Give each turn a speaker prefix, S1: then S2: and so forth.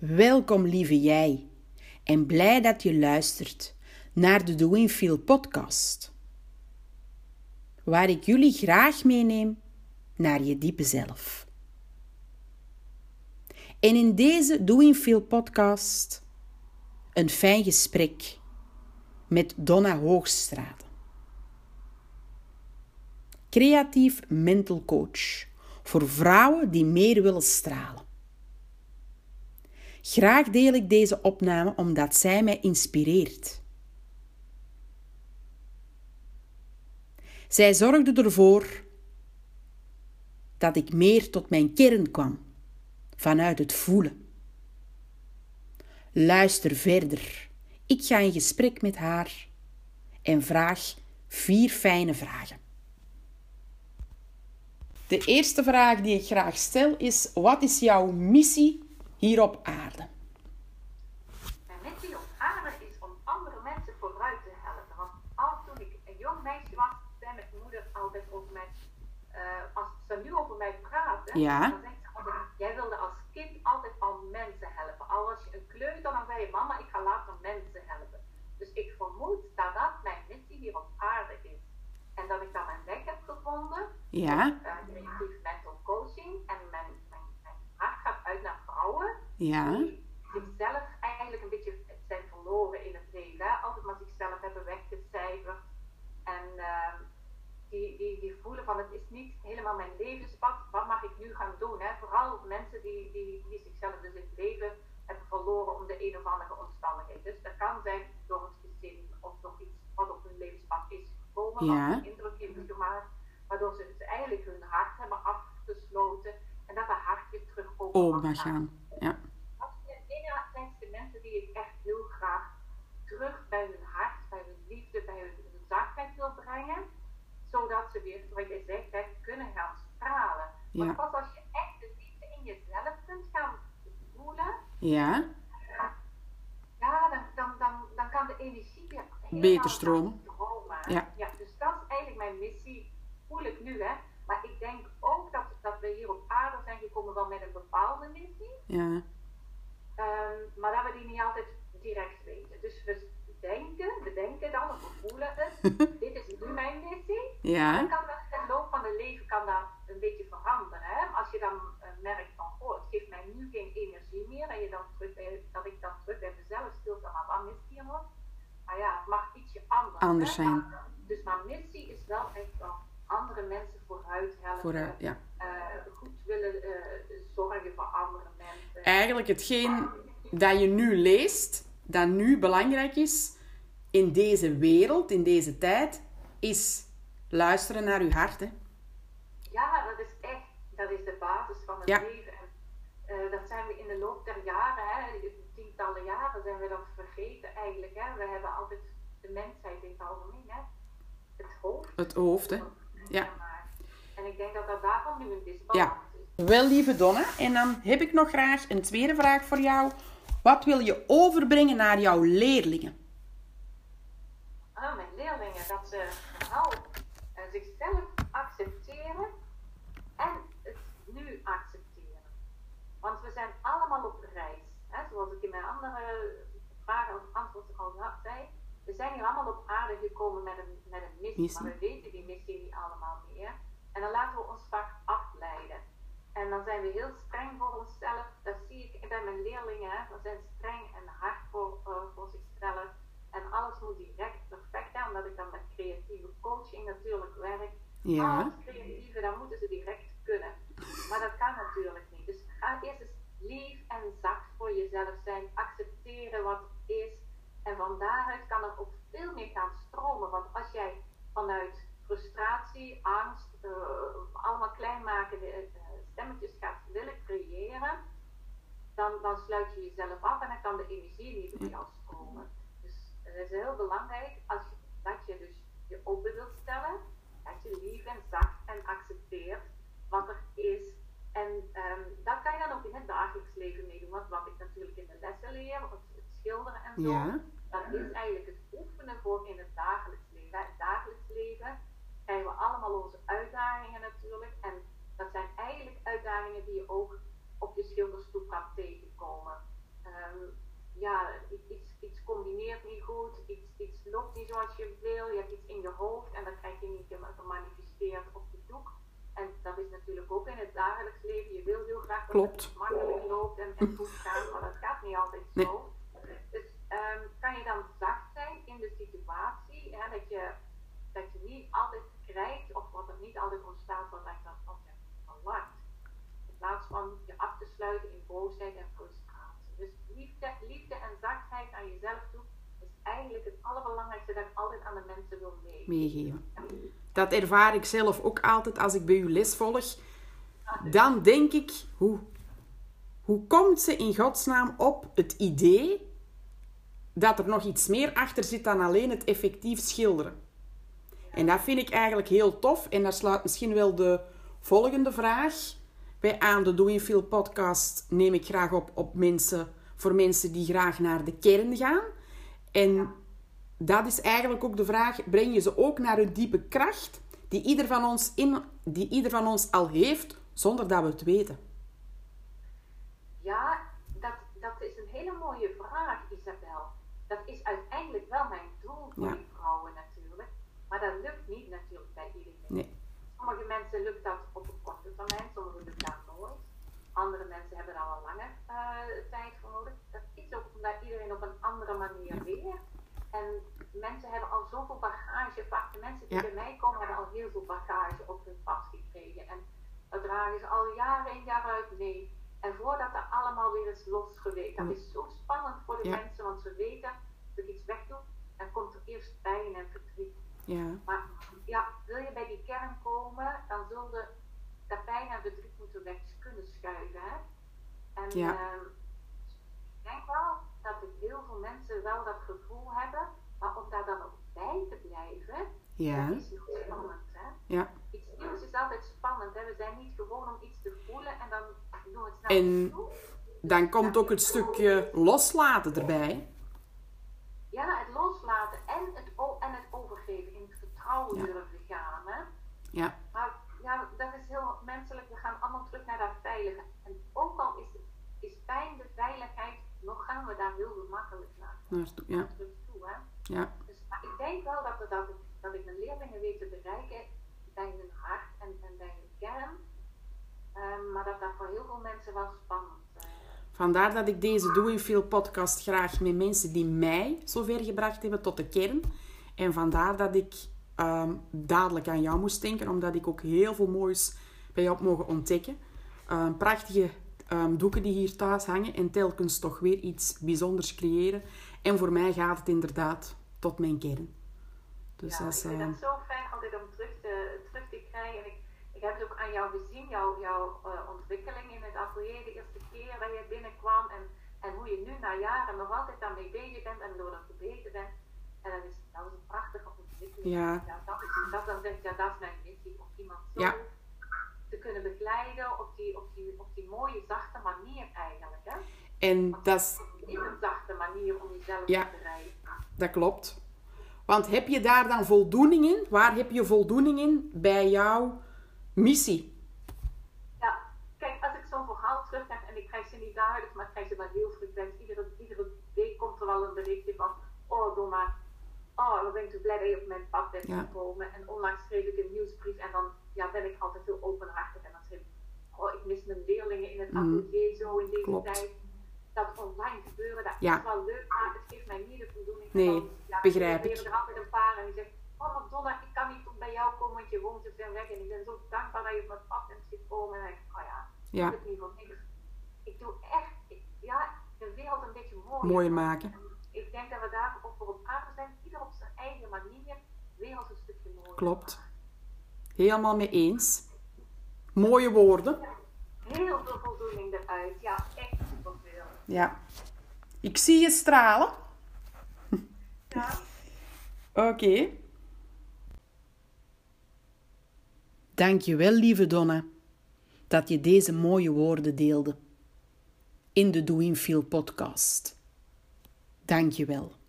S1: Welkom lieve jij en blij dat je luistert naar de Doing Feel podcast. Waar ik jullie graag meeneem naar je diepe zelf. En in deze Doing Feel podcast een fijn gesprek met Donna Hoogstraat. Creatief mental coach voor vrouwen die meer willen stralen. Graag deel ik deze opname omdat zij mij inspireert. Zij zorgde ervoor dat ik meer tot mijn kern kwam, vanuit het voelen. Luister verder. Ik ga in gesprek met haar en vraag vier fijne vragen. De eerste vraag die ik graag stel is: wat is jouw missie hier op aarde?
S2: Mijn missie op aarde is om andere mensen vooruit te helpen. Want al toen ik een jong meisje was, zei mijn moeder altijd over mij, uh, als ze nu over mij praten,
S1: Ja.
S2: dan zegt ze altijd, jij wilde als kind altijd al mensen helpen. Al was je een kleuter, dan zei je, mama, ik ga later mensen helpen. Dus ik vermoed dat dat mijn missie hier op aarde is. En dat ik dan mijn weg heb gevonden,
S1: Ja,
S2: uh, creatief mental coaching. En mijn, mijn, mijn hart gaat uit naar vrouwen
S1: ja,
S2: die zichzelf eigenlijk een beetje zijn verloren in het leven. Hè? Altijd maar zichzelf hebben weggecijferd. En ehm, die, die, die voelen van het is niet helemaal mijn levenspad. Wat mag ik nu gaan doen? Hè? Vooral mensen die, die, die zichzelf dus in het leven hebben verloren om de een of andere omstandigheid. Dus dat kan zijn door het gezin of nog iets wat op hun levenspad is gekomen.
S1: Ja.
S2: Wat een indruk heeft gemaakt. Waardoor ze dus eigenlijk hun hart hebben afgesloten. En dat dat hart weer terug open
S1: oh,
S2: mag gaan.
S1: gaan. Ja,
S2: Dat zijn enerzijds de mensen die ik echt heel graag terug bij hun hart, bij hun liefde, bij hun, hun zachtheid wil brengen. Zodat ze weer, zoals je zegt, hè, kunnen gaan
S1: Ja.
S2: Want pas als je echt de liefde in jezelf kunt gaan voelen,
S1: ja,
S2: ja, dan, dan, dan, dan kan de energie weer
S1: Beter stromen.
S2: stromen.
S1: Ja.
S2: dus dat is eigenlijk mijn missie, voel ik nu hè. Maar ik denk ook dat, dat we hier op aarde zijn gekomen wel met een bepaalde missie.
S1: ja,
S2: Ehm, maar dat we die niet altijd direct weten. Dus we denken, we denken dan, of we voelen het, dit is nu mijn missie. Dan
S1: ja,
S2: kan dat in de loop van het leven kan dat een beetje veranderen. Hè? Als je dan eh, merkt van, oh, het geeft mij nu geen energie meer. En je dan terug bij, dat ik dan terug bij mezelf stil kan, maar wat mist hier nog? Maar ja, het mag ietsje anders,
S1: zijn.
S2: Maar- dus mijn missie is wel echt wel andere mensen vooruit helpen.
S1: ja.
S2: eh, goed willen eh, zorgen voor andere mensen.
S1: Eigenlijk hetgeen dat je nu leest, dat nu belangrijk is in deze wereld, in deze tijd, is luisteren naar je hart. Hè.
S2: Ja, dat is echt, dat is de basis van het
S1: Ja.
S2: leven. En eh, dat zijn we in de loop der jaren, hè, tientallen jaren, zijn we dat vergeten eigenlijk. Hè. We hebben altijd de mensheid in het algemeen, hè. het hoofd.
S1: Het hoofd, hè. Ja.
S2: En ik denk dat dat daarom nu een disbalans
S1: Ja.
S2: is.
S1: Wel, lieve Donna, en dan heb ik nog graag een tweede vraag voor jou. Wat wil je overbrengen naar jouw leerlingen?
S2: Ah, mijn leerlingen, dat ze vooral eh, zichzelf accepteren en het nu accepteren. Want we zijn allemaal op reis. Hè? Zoals ik in mijn andere vragen of antwoorden al. We zijn hier allemaal op aarde gekomen met een, met een missie,
S1: Missie.
S2: maar we weten die missie niet allemaal meer. En dan laten we ons vaak afleiden. En dan zijn we heel streng voor onszelf. Dat zie ik bij mijn leerlingen. Hè. We zijn streng en hard voor, eh, voor zichzelf. En alles moet direct perfect zijn, omdat ik dan met creatieve coaching natuurlijk werk.
S1: Ja.
S2: Alles creatieve, dan moeten ze direct kunnen. Maar dat kan natuurlijk niet. Dus ga eerst eens lief en zacht voor jezelf zijn. Accepteren wat is. En van daaruit kan er ook veel meer gaan stromen. Want als jij vanuit frustratie, angst, eh, allemaal kleinmakende eh, stemmetjes gaat willen creëren, dan, dan sluit je jezelf af en dan kan de energie niet bij jou stromen. Dus het is heel belangrijk als dat je dus je open wilt stellen, dat je lief en zacht en accepteert wat er is. En ehm, dat kan je dan ook in het dagelijks leven meedoen. Want wat ik natuurlijk in de lessen leer, het, schilderen en zo. uitdagingen natuurlijk. En dat zijn eigenlijk uitdagingen die je ook op je schilderstoep gaat tegenkomen. Ehm, ja, iets, iets combineert niet goed, iets, iets loopt niet zoals je wil, je hebt iets in je hoofd en dat krijg je niet gemanifesteerd op je doek. En dat is natuurlijk ook in het dagelijks leven. Je wil heel graag dat Klopt. het makkelijk loopt en, en goed gaat. Jezelf toe is eigenlijk het allerbelangrijkste dat ik altijd aan de mensen wil meegeven.
S1: meegeven. Dat ervaar ik zelf ook altijd als ik bij u les volg. Dan denk ik, hoe, hoe komt ze in godsnaam op het idee dat er nog iets meer achter zit dan alleen het effectief schilderen? En dat vind ik eigenlijk heel tof. En daar sluit misschien wel de volgende vraag bij aan. De Doing Feel podcast neem ik graag op, op mensen, voor mensen die graag naar de kern gaan. En dat is eigenlijk ook de vraag: breng je ze ook naar hun diepe kracht, die ieder van ons, in, die ieder van ons al heeft, zonder dat we het weten?
S2: Ja, dat, dat is een hele mooie vraag, Isabel. Dat is uiteindelijk wel mijn doel voor die vrouwen natuurlijk. Maar dat lukt niet natuurlijk bij iedereen.
S1: Nee.
S2: Sommige mensen lukt dat op een korte termijn, sommige lukt dat nooit. Andere mensen hebben daar al langer uh, tijd voor nodig. Dat is ook omdat iedereen op een andere manier ja. leert. En mensen hebben al zoveel bagage. Vaak de mensen die bij mij komen hebben al heel veel bagage op hun pad gekregen. En dat dragen ze al jaren in jaar uit mee. En voordat er allemaal weer is losgeweekt. Dat is zo spannend voor de mensen, want ze weten dat ik iets wegdoe, dan komt er eerst pijn en verdriet.
S1: Ja.
S2: Maar ja, wil je bij die kern komen, dan zul je dat pijn en verdriet moeten weg kunnen schuiven. Hè? En
S1: ja.
S2: uh, ik denk wel dat heel veel mensen wel dat gevoel hebben, maar om daar dan ook bij te blijven,
S1: ja.
S2: dat is spannend. Hè?
S1: Ja.
S2: Iets nieuws is altijd spannend. Hè? We zijn niet gewoon om iets te voelen en dan doen we het snel
S1: en
S2: toe.
S1: dan komt ook het stukje loslaten erbij.
S2: Ja, het loslaten en het, en het overgeven, in het vertrouwen ja. durven gaan. Hè?
S1: Ja.
S2: Maar ja, dat is heel menselijk. We gaan allemaal terug naar dat veilige. En ook al is, het, is pijn de veiligheid, nog gaan we daar heel gemakkelijk naar,
S1: Naartoe, ja.
S2: terug toe. Hè?
S1: Ja.
S2: Dus, maar ik denk wel dat, we, dat, ik, dat ik mijn leerlingen weet te bereiken bij hun hart en, en bij hun kern. Um, maar dat dat voor heel veel mensen wel spannend is.
S1: Vandaar dat ik deze Doing Feel podcast graag met mensen die mij zover gebracht hebben tot de kern. En vandaar dat ik um, dadelijk aan jou moest denken, omdat ik ook heel veel moois bij jou heb mogen ontdekken. Um, prachtige doeken die hier thuis hangen en telkens toch weer iets bijzonders creëren. En voor mij gaat het inderdaad tot mijn kern.
S2: Dus ja, als, ik vind het zo fijn altijd om te, terug te krijgen. En ik, aan jou gezien, jouw, jouw uh, ontwikkeling in het atelier de eerste keer dat je binnenkwam. En, en hoe je nu na jaren nog altijd daarmee bezig bent en door dat verbeterd bent. En dat is, dat is een prachtige ontwikkeling.
S1: Ja.
S2: ja dat, is, dat dan zeg ja, dat is mijn missie. Om iemand zo
S1: ja.
S2: te kunnen begeleiden op die, op, die, op die mooie, zachte manier eigenlijk. Hè?
S1: En dat is...
S2: In een zachte manier om jezelf
S1: ja,
S2: te bereiken.
S1: Dat klopt. Want heb je daar dan voldoening in? Waar heb je voldoening in bij jouw missie?
S2: Ja, kijk, als ik zo'n verhaal terugkrijg en ik krijg ze niet dagelijks, maar ik krijg ze wel heel frequent. Iedere, iedere week komt er wel een berichtje van, oh Doma, oh, dan ben ik zo blij dat je op mijn pad bent
S1: Ja.
S2: gekomen. En onlangs schreef ik een nieuwsbrief en dan ja, ben ik altijd heel openhartig. En dan schreef ik, oh, ik mis mijn leerlingen in het
S1: Mhm.
S2: atelier zo in deze
S1: Klopt.
S2: tijd. Dat online gebeuren, dat
S1: Ja.
S2: is wel leuk, maar het geeft mij niet de voldoening.
S1: Nee,
S2: van, ja,
S1: begrijp ik.
S2: er altijd een paar en die zeggen, oh ik bij jou komen, want je woont te ver weg. En ik ben zo dankbaar dat je op mijn pad bent gekomen. En ik, oh ja,
S1: Ja.
S2: dat is niet voor niks. Ik doe echt, ik- ja, de wereld een beetje mooier.
S1: Mooier maken.
S2: Ik denk dat we daar ook voor op aarde zijn, ieder op zijn eigen manier, de wereld een stukje mooier.
S1: Klopt. Helemaal mee eens. Mooie woorden.
S2: Heel veel voldoening eruit, ja, echt superveel.
S1: Ja. Ik zie je stralen.
S2: Ja.
S1: Oké. Dankjewel, lieve Donna, dat je deze mooie woorden deelde in de Doing Feel podcast. Dankjewel.